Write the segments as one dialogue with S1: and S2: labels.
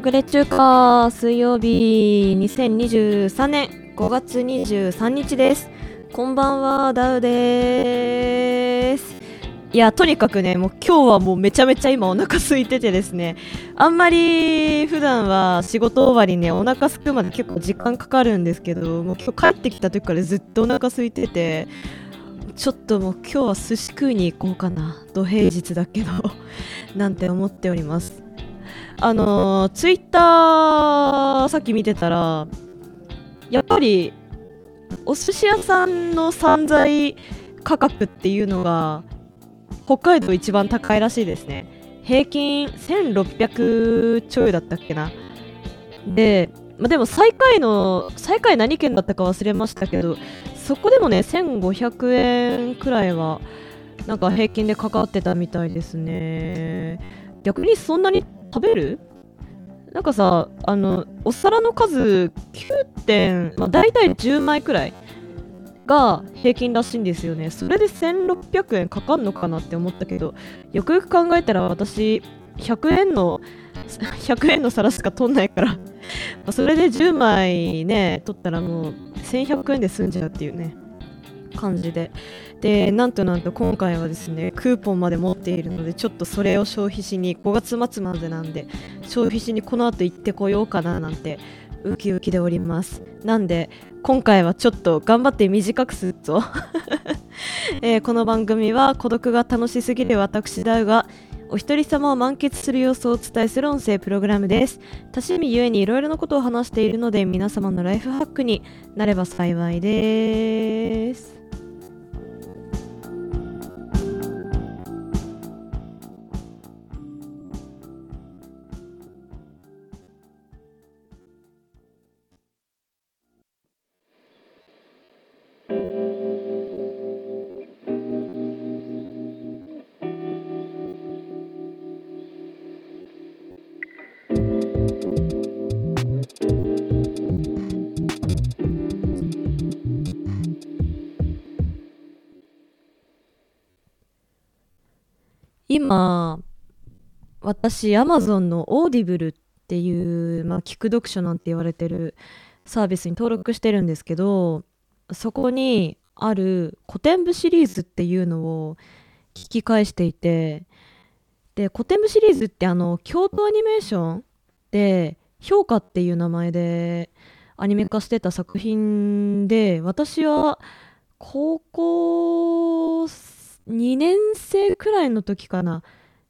S1: グレ中華水曜日2023年5月23日です。こんばんはダウです。いやとにかくねもう今日はもうめちゃめちゃ今お腹空いててですね。あんまり普段は仕事終わりねお腹空くまで結構時間かかるんですけどもう今日帰ってきた時からずっとお腹空いててちょっともう今日は寿司食いに行こうかな。土平日だけど。なんて思っております。あのー、ツイッターさっき見てたらやっぱりお寿司屋さんの散財価格っていうのが北海道一番高いらしいですね。平均1600ちょいだったっけな。で、まあ、でも最下位の最下位何県だったか忘れましたけどそこでもね1500円くらいはなんか平均でかかってたみたいですね。逆にそんなに食べる？なんかさあのお皿の数9点、まあ、大体10枚くらいが平均らしいんですよね。それで1600円かかんのかなって思ったけどよくよく考えたら私100円の 100円の皿しか取んないからそれで10枚ね取ったらもう1100円で済んじゃうっていうね。感じででなんとなんと今回はですねクーポンまで持っているのでちょっとそれを消費しに5月末までなんで消費しにこの後行ってこようかななんてウキウキでおりますなんで今回はちょっと頑張って短くするぞ、えー、この番組は孤独が楽しすぎる私だがお一人様を満喫する様子をお伝えする音声プログラムです。多趣味ゆえにいろいろなことを話しているので皆様のライフハックになれば幸いです。今、私、アマゾンのオーディブルっていう、まあ、聞く読書なんて言われてるサービスに登録してるんですけど、そこにある古典部シリーズっていうのを聞き返していて、で、古典部シリーズってあの、京都アニメーションで、氷菓っていう名前でアニメ化してた作品で、私は高校2年生くらいの時かな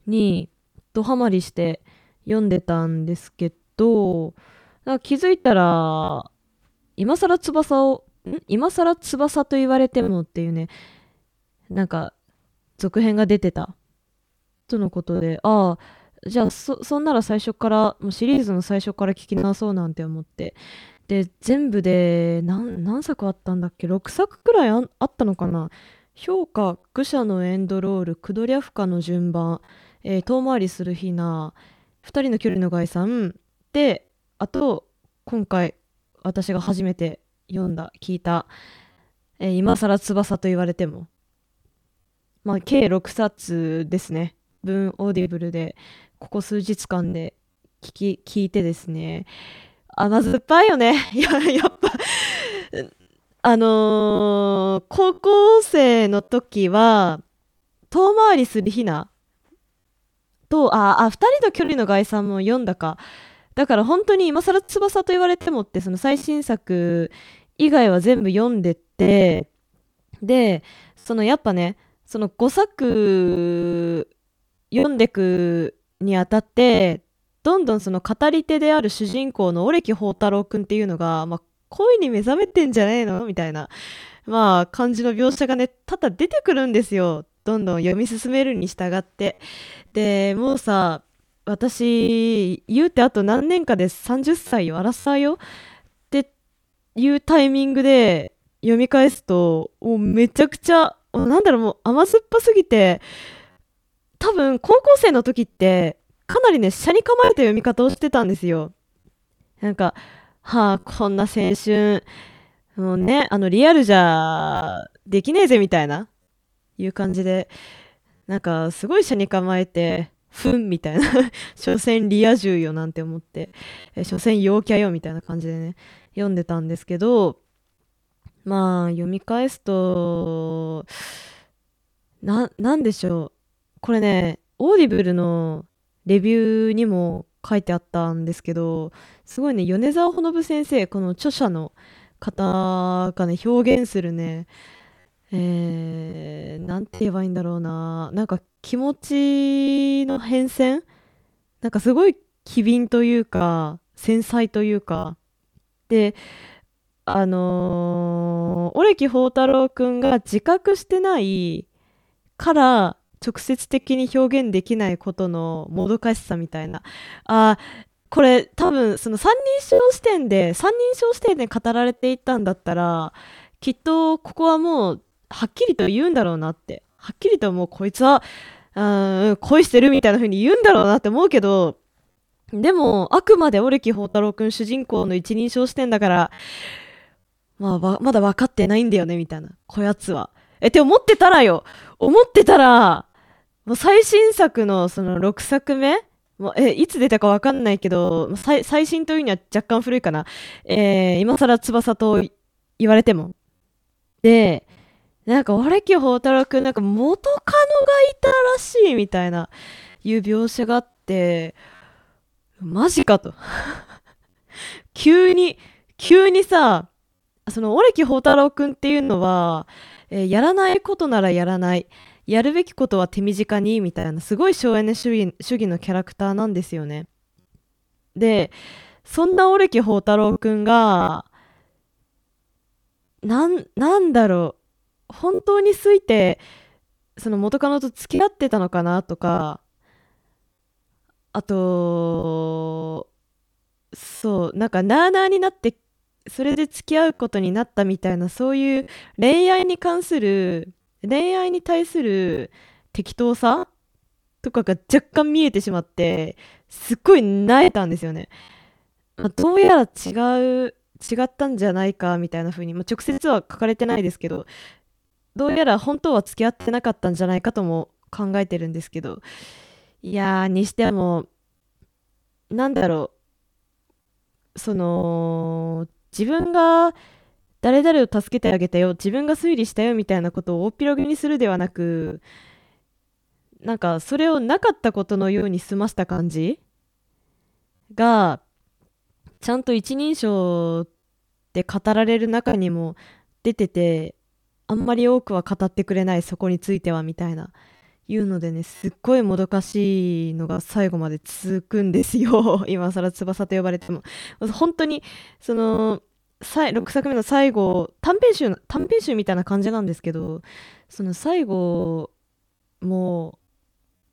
S1: にドハマりして読んでたんですけど気づいたら今更翼を今更翼と言われてもっていうねなんか続編が出てたとのことでああじゃあそそんなら最初からもうシリーズの最初から聞き直そうなんて思ってで全部で何何作あったんだっけ？6作くらいあったのかな？氷菓、愚者のエンドロール、クドリャフカの順番、えー、遠まわりする雛、二人の距離の概算、で、あと、今回、私が初めて読んだ、聞いた、えー、今更翼と言われても、まあ、計6冊ですね。文オーディブルで、ここ数日間で聞き、聞いてですね、甘酸っぱいよね。やっぱあのー、高校生の時は、遠回りするひなと、あ、あ、二人の距離の概算も読んだか。だから本当に今更翼と言われてもって、その最新作以外は全部読んでって、で、そのやっぱね、その5作読んでくにあたって、どんどんその語り手である主人公のオレキ宝太郎くんっていうのが、まあ、恋に目覚めてんじゃねえの？みたいな、まあ、感じの描写がね、多々出てくるんですよ。どんどん読み進めるに従って。で、もうさ、私、言うてあと何年かで30歳よ、争うよっていうタイミングで読み返すと、もうめちゃくちゃ、なんだろう、もう甘酸っぱすぎて、多分高校生の時って、かなりね、車に構えた読み方をしてたんですよ。なんか、はあ、こんな青春、もうね、あの、リアルじゃできねえぜみたいな、いう感じで、なんか、すごい車に構えて、ふんみたいな 所詮リア充よなんて思ってえ所詮陽キャよみたいな感じでね読んでたんですけどまあ読み返すとななんでしょう。これねオーディブルのレビューにも書いてあったんですけどすごいね米澤穂信先生この著者の方がね表現するねえー、なんて言えばいいんだろうななんか気持ちの変遷なんかすごい機敏というか繊細というかであのー、オレキ宝太郎くんが自覚してないから直接的に表現できないことのもどかしさみたいな。あこれ多分その三人称視点で三人称視点で語られていたんだったらきっとここはもうはっきりと言うんだろうなって。はっきりともうこいつはうん恋してるみたいな風に言うんだろうなって思うけどでもあくまでオレキ宝太郎くん主人公の一人称視点だからまあまだ分かってないんだよねみたいな。こやつは。えって思ってたらよ。思ってたらもう最新作のその6作目？もうえいつ出たかわかんないけど最新というには若干古いかな、えー、今更翼と言われても。でなんか俺今日宝太郎くんなんか元カノがいたらしいみたいないう描写があってマジかと。急に急にさそのオレキ宝太郎くんっていうのは、えー、やらないことならやらないやるべきことは手短にみたいなすごい省エネ主義主義のキャラクターなんですよね。でそんなオレキ宝太郎くんがなんなんだろう本当についてその元カノと付き合ってたのかなとかあとそうなんかなあなあになってそれで付き合うことになったみたいなそういう恋愛に関する恋愛に対する適当さとかが若干見えてしまってすっごい萎えたんですよね、まあ、どうやら違う違ったんじゃないかみたいな風に、まあ、直接は書かれてないですけどどうやら本当は付き合ってなかったんじゃないかとも考えてるんですけどいやーにしてもなんだろう。その自分が誰々を助けてあげたよ自分が推理したよみたいなことを大っぴろげにするではなくなんかそれをなかったことのように済ました感じがちゃんと一人称で語られる中にも出ててあんまり多くは語ってくれないそこについてはみたいないうのでねすっごいもどかしいのが最後まで続くんですよ。今更翼と呼ばれても。本当にその6作目の最後短編集短編集みたいな感じなんですけどその最後も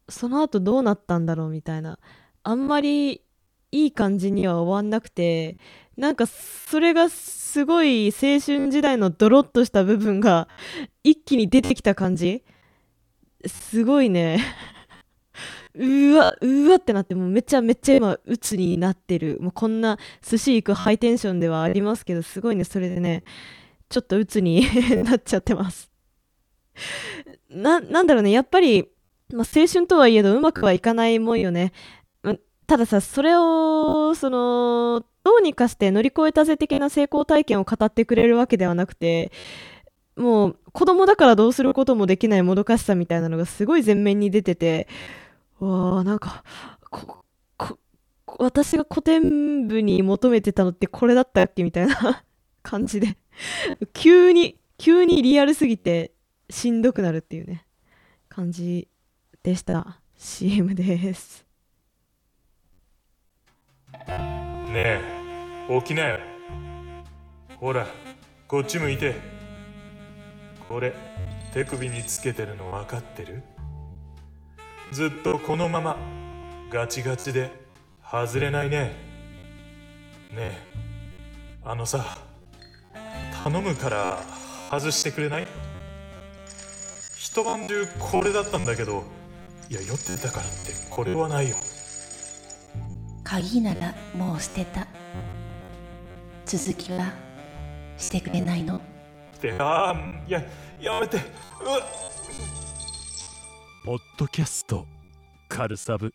S1: うその後どうなったんだろうみたいなあんまりいい感じには終わんなくてなんかそれがすごい青春時代のドロッとした部分が一気に出てきた感じ。すごいね。うわ、うわってなって、もうめちゃめちゃ今、鬱になってる。もうこんな寿司行くハイテンションではありますけど、すごいね、それでね、ちょっと鬱になっちゃってます。な、なんだろうね、やっぱり、まあ、青春とはいえどうまくはいかないもんよね。まあたださ、それを、その、どうにかして乗り越えたぜ的な成功体験を語ってくれるわけではなくて、もう子供だからどうすることもできないもどかしさみたいなのがすごい前面に出てて、わあなんかここ私が古典部に求めてたのってこれだったっけみたいな 感じで。急に急にリアルすぎてしんどくなるっていうね。感じでした。CM です。
S2: ねえ起きなよ。ほらこっち向いて。これ手首につけてるの分かってる？ずっとこのままガチガチで外れないね。ねえ。あのさ頼むから外してくれない？一晩中これだったんだけどいや酔ってたからってこれはないよ。
S3: 鍵ならもう捨てた。続きはしてくれないの。
S2: ってああいややめて。うっ
S4: ポッドキャストカルサブ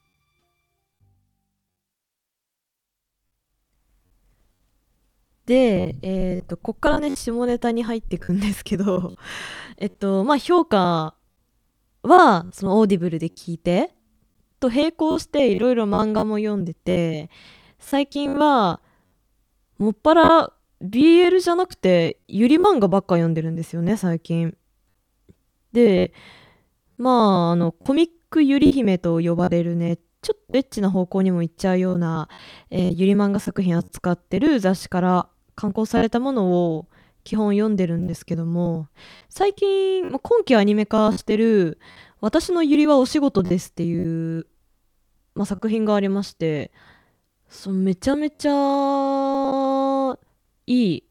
S1: で、えっ、と、こっからね、下ネタに入っていくんですけど、えっと、まあ、氷菓は、そのオーディブルで聞いて、と並行していろいろ漫画も読んでて、最近は、もっぱら BL じゃなくて、百合漫画ばっか読んでるんですよね、最近。で、まあ、あの、コミックゆり姫と呼ばれるね、ちょっとエッチな方向にも行っちゃうような、えーゆり漫画作品扱ってる雑誌から刊行されたものを基本読んでるんですけども、最近、ま今期アニメ化してる、私のゆりはお仕事ですっていう、まあ、作品がありまして、そめちゃめちゃいい。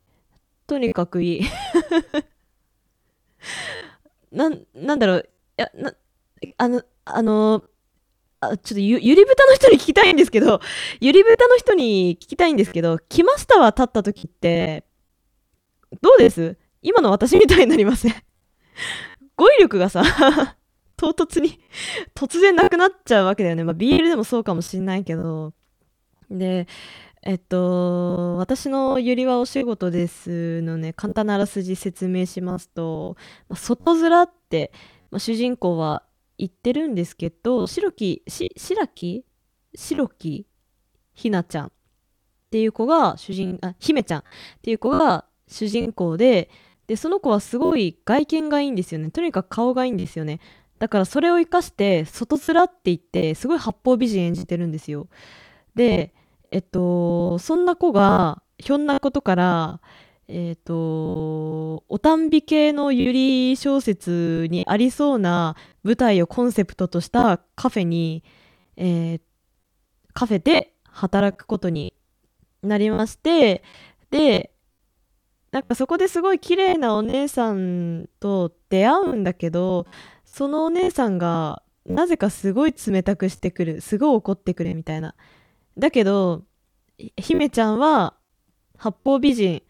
S1: とにかくいい。な、なんだろう、や、な、あの、あの、あちょっとゆゆり豚の人に聞きたいんですけど、ゆり豚の人に聞きたいんですけど、来ましたは立った時って、どうです？今の私みたいになりません？語彙力がさ、唐突に、突然なくなっちゃうわけだよね。まあ、BL でもそうかもしんないけど。で、えっと、私のゆりはお仕事ですのね、簡単なあらすじ説明しますと、外面って、まあ、主人公は言ってるんですけど、白木、し、白木？白木？ひなちゃんっていう子が主人、あ、姫ちゃんっていう子が主人公で、で、その子はすごい外見がいいんですよね。とにかく顔がいいんですよね。だからそれを生かして、外面って言って、すごい八方美人演じてるんですよ。で、えっと、そんな子が、ひょんなことから、えっと、おたんび系のゆり小説にありそうな舞台をコンセプトとしたカフェに、えーカフェで働くことになりまして、で、なんかそこですごい綺麗なお姉さんと出会うんだけど、そのお姉さんがなぜかすごい冷たくしてくる。すごい怒ってくれみたいな。だけど、姫ちゃんは八方美人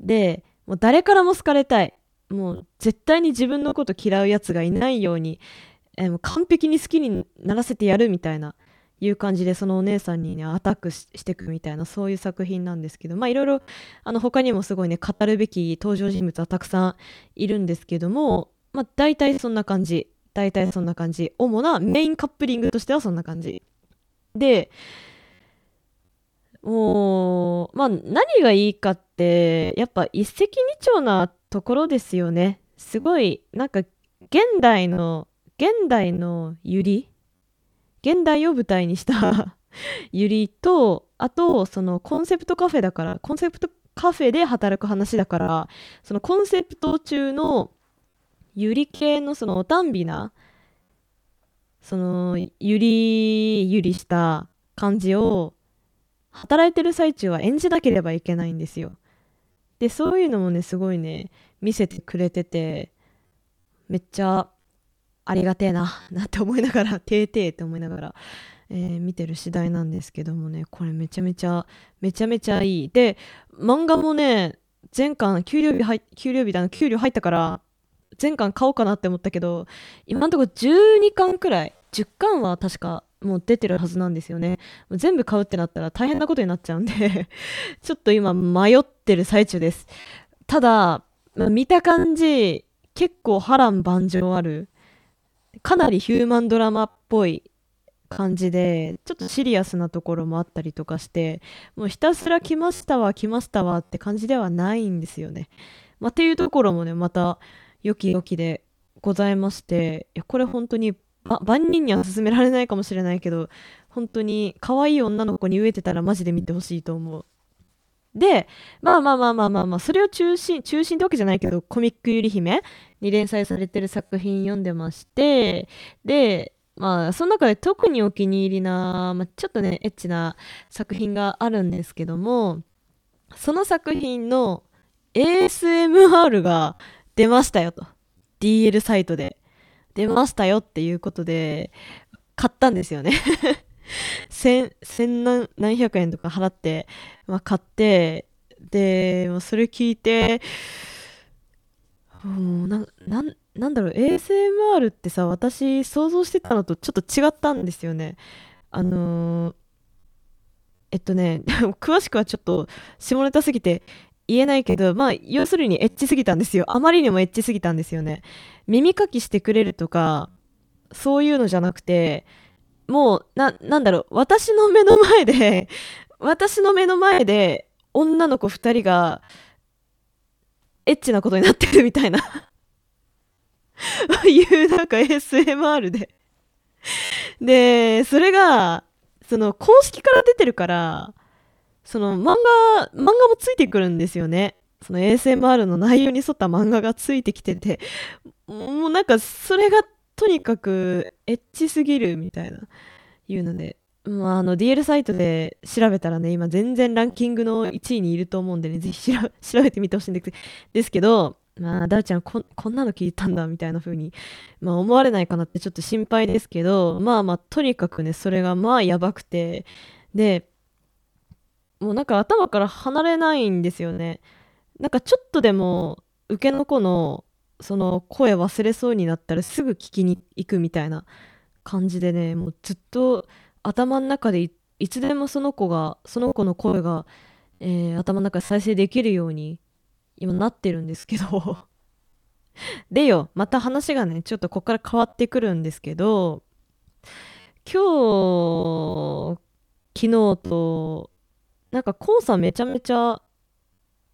S1: で、もう誰からも好かれたい。もう絶対に自分のこと嫌うやつがいないように、えもう完璧に好きにならせてやるみたいな。いう感じでそのお姉さんにねアタックししてくみたいなそういう作品なんですけどまあいろいろあの他にもすごいね語るべき登場人物はたくさんいるんですけどもまあ大体そんな感じ大体そんな感じ主なメインカップリングとしてはそんな感じでもうまあ何がいいかってやっぱ一石二鳥なところですよね。すごいなんか現代の現代のゆり現代を舞台にした ゆりとあとそのコンセプトカフェだからコンセプトカフェで働く話だからそのコンセプト中のゆり系のそのおたんびなそのゆりゆりした感じを働いてる最中は演じなければいけないんですよでそういうのもねすごいね見せてくれててめっちゃありがてえな、なって思いながら、てーてーって思いながら、えー見てる次第なんですけどもね、これめちゃめちゃ、めちゃめちゃいい。で、漫画もね、前巻、給料日入、給料日だな、給料入ったから、前巻買おうかなって思ったけど、今のところ12巻くらい、10巻は確かもう出てるはずなんですよね。全部買うってなったら大変なことになっちゃうんで、ちょっと今迷ってる最中です。ただ、まあ見た感じ、結構波乱万丈ある。かなりヒューマンドラマっぽい感じで、ちょっとシリアスなところもあったりとかして、もうひたすら来ましたわ、来ましたわって感じではないんですよね。まあ、っていうところもね、また良き良きでございまして、いやこれ本当にば万人には勧められないかもしれないけど、本当に可愛い女の子に飢えてたらマジで見てほしいと思う。で、まあまあまあまあまあまあ、それを中心、中心ってわけじゃないけど、コミックゆり姫に連載されてる作品読んでまして、で、まあ、その中で特にお気に入りな、まあ、ちょっとね、エッチな作品があるんですけども、その作品の ASMR が出ましたよと。DL サイトで出ましたよっていうことで、買ったんですよね。千、千何何百円とか払って、まあ、買って、で、まあそれ聞いて、もうな、なん、なんだろう ASMR ってさ私想像してたのとちょっと違ったんですよねあのーえっとね詳しくはちょっと下ネタすぎて言えないけどまあ要するにエッチすぎたんですよ。あまりにもエッチすぎたんですよね。耳かきしてくれるとかそういうのじゃなくてもうななんだろう。私の目の前で 私の目の前で女の子2人がエッチなことになってるみたいな。いうなんか SMR で。でそれがその公式から出てるからその漫画漫画もついてくるんですよね。その ASMR の内容に沿った漫画がついてきててもうなんかそれがとにかくエッチすぎるみたいないうのでまあ、あの DL サイトで調べたらね今全然ランキングの1位にいると思うんでねぜひ調べてみてほしいんですけどまあ、ダウちゃんここんなの聞いたんだみたいな風に、まあ、思われないかなってちょっと心配ですけどまあまあとにかくねそれがまあやばくてでもうなんか頭から離れないんですよね。なんかちょっとでも受けの子のその声忘れそうになったらすぐ聞きに行くみたいな感じでねもうずっと頭の中でいつでもその子がその子の声が、えー、頭の中で再生できるように今なってるんですけど。でよまた話がねちょっとここから変わってくるんですけど今日昨日となんか黄砂めちゃめちゃ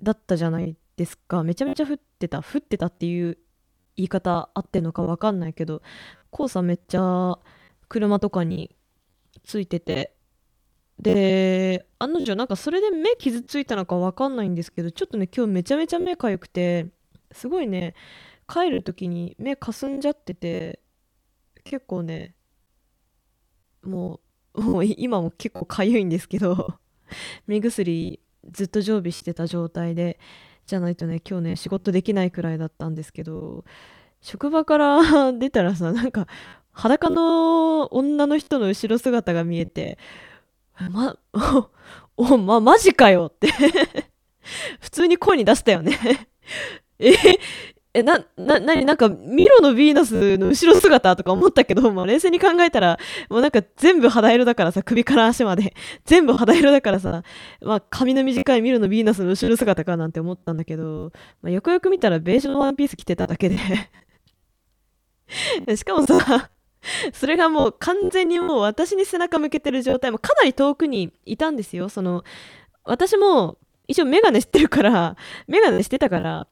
S1: だったじゃないですか。めちゃめちゃ降ってた。降ってたっていう言い方合ってんのか分かんないけど黄砂めっちゃ車とかについてて。で案の定なんかそれで目傷ついたのか分かんないんですけどちょっとね今日めちゃめちゃ目かゆくてすごいね帰る時に目かすんじゃってて結構ねもうもう今も結構かゆいんですけど。目薬ずっと常備してた状態でじゃないとね今日ね仕事できないくらいだったんですけど職場から 出たらさなんか裸の女の人の後ろ姿が見えて、ま、お、ま、マジかよって普通に声に出したよね。え、え、な、な、なになんか、ミロのヴィーナスの後ろ姿とか思ったけど、まあ、冷静に考えたら、もうなんか全部肌色だからさ、首から足まで。全部肌色だからさ、まあ、髪の短いミロのヴィーナスの後ろ姿かなんて思ったんだけど、まあ、よくよく見たらベージュのワンピース着てただけで しかもさ、それがもう完全にもう私に背中向けてる状態もかなり遠くにいたんですよ。その私も一応メガネしてるからメガネしてたから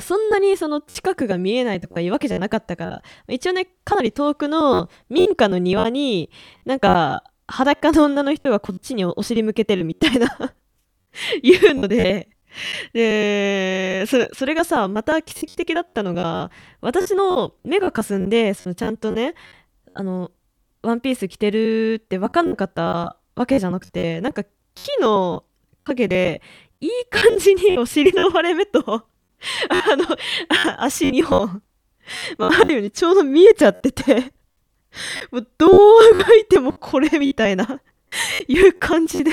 S1: そんなにその近くが見えないとかいうわけじゃなかったから一応ねかなり遠くの民家の庭になんか裸の女の人がこっちにお尻向けてるみたいな いうのででそれそれがさまた奇跡的だったのが私の目がかすんでそのちゃんとねあのワンピース着てるって分かんなかったわけじゃなくてなんか木の陰でいい感じにお尻の割れ目とあの足2本、まあ、あるようにちょうど見えちゃってて。もうどう動いてもこれみたいないう感じで。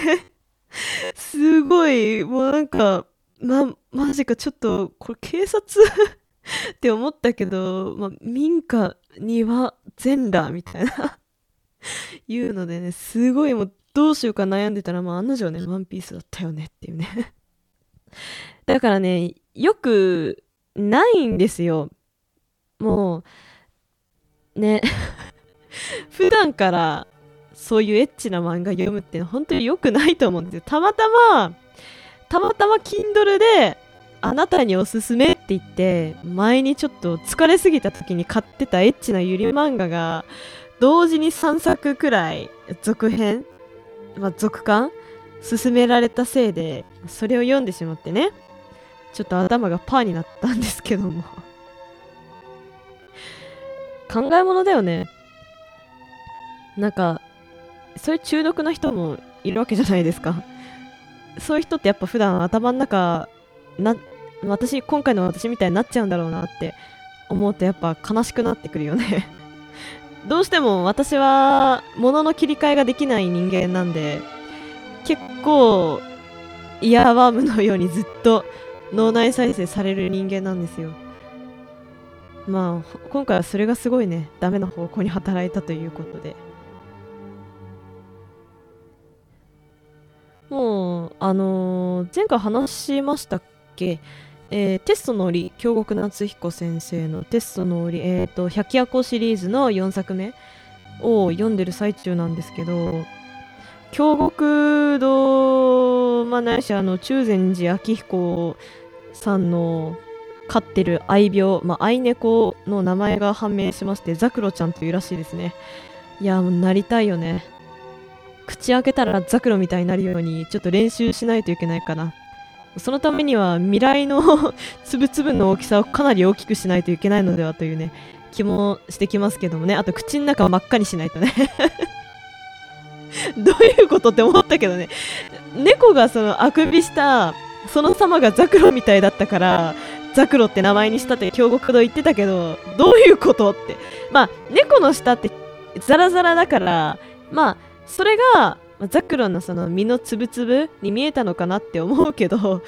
S1: すごいもうなんかま、マジか、ちょっと、これ警察？って思ったけど、ま、民家には全裸みたいないうのでね、すごいもうどうしようか悩んでたら、まあ、案の定ね、ワンピースだったよねっていうね。だからね、よくないんですよ。もう、ね 普段からそういうエッチな漫画読むって本当に良くないと思うんですよ。たまたま、たまたま Kindle であなたにおすすめって言って前にちょっと疲れすぎた時に買ってたエッチなゆり漫画が同時に3作くらい続編、まあ、続刊勧められたせいでそれを読んでしまってねちょっと頭がパーになったんですけども。考え物だよね。なんかそういう中毒な人もいるわけじゃないですか。そういう人ってやっぱ普段頭の中な私今回の私みたいになっちゃうんだろうなって思うとやっぱ悲しくなってくるよね。どうしても私は物の切り替えができない人間なんで結構イヤーワームのようにずっと脳内再生される人間なんですよ。まあ今回はそれがすごいねダメな方向に働いたということで。もうあのー前回話しましたっけ？えーテストの折京極夏彦先生のテストの折えっ、と百夜行シリーズの4作目を読んでる最中なんですけど京極堂まあないしあの中禅寺明彦さんの飼ってる愛病、まあ、愛猫の名前が判明しましてザクロちゃんというらしいですね。いやもうなりたいよね。口開けたらザクロみたいになるようにちょっと練習しないといけないかな。そのためには未来のつぶつぶの大きさをかなり大きくしないといけないのではというね気もしてきますけどもね。あと口の中を真っ赤にしないとね。どういうことって思ったけどね。猫がそのあくびしたその様がザクロみたいだったからザクロって名前にしたって京極堂言ってたけどどういうことって。まあ猫の舌ってザラザラだからまあそれがザクロのその身のつぶつぶに見えたのかなって思うけど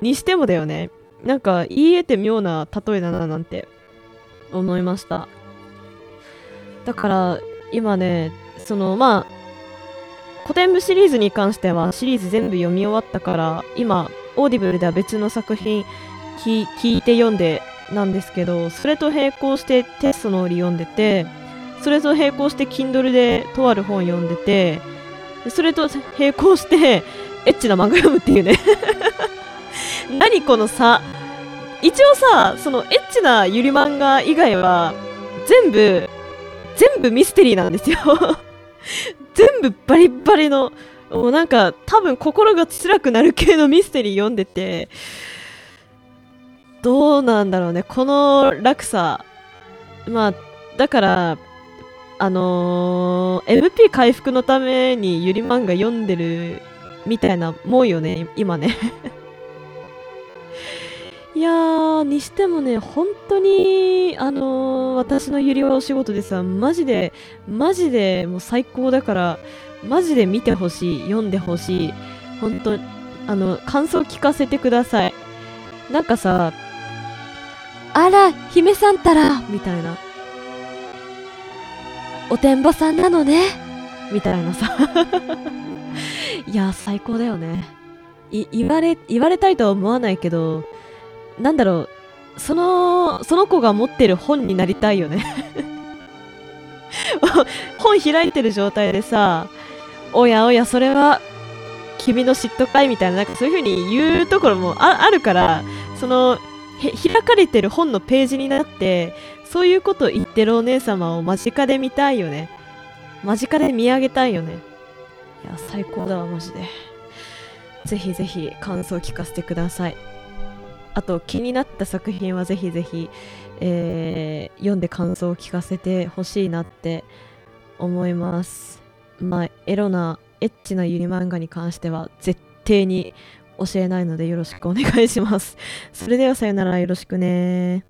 S1: にしてもだよね。なんか言い得て妙な例えだななんて思いました。だから今ねそのまあ古典部シリーズに関してはシリーズ全部読み終わったから今オーディブルでは別の作品聞いて読んでなんですけどそれと並行してテストの折読んでてそれと並行して Kindle でとある本読んでてそれと並行してエッチな漫画読むっていうね。何この差。一応さそのエッチなゆり漫画以外は全部全部ミステリーなんですよ。全部バリバリのもうなんか多分心が辛くなる系のミステリー読んでてどうなんだろうね。この落差。まあだからあのー MP 回復のためにゆり漫画読んでるみたいなもんよね今ね。いやーにしてもね本当にあのー私のゆりはお仕事でさマジでマジでもう最高だからマジで見てほしい読んでほしい。本当あの感想聞かせてください。なんかさあら姫さんたらみたいな。おてんばさんなのね。みたいなさ。いや最高だよね。い言われ言われたいとは思わないけどなんだろう。そのその子が持ってる本になりたいよね。本開いてる状態でさおやおやそれは君の嫉妬かいみたいななんかそういう風に言うところもあるからその開かれてる本のページになってそういうこと言ってるお姉様を間近で見たいよね。間近で見上げたいよね。いや最高だわマジで。ぜひぜひ感想を聞かせてください。あと気になった作品はぜひぜひ、えー読んで感想を聞かせてほしいなって思います。まあエロなエッチなゆり漫画に関しては絶対に教えないのでよろしくお願いします。それではさよならよろしくね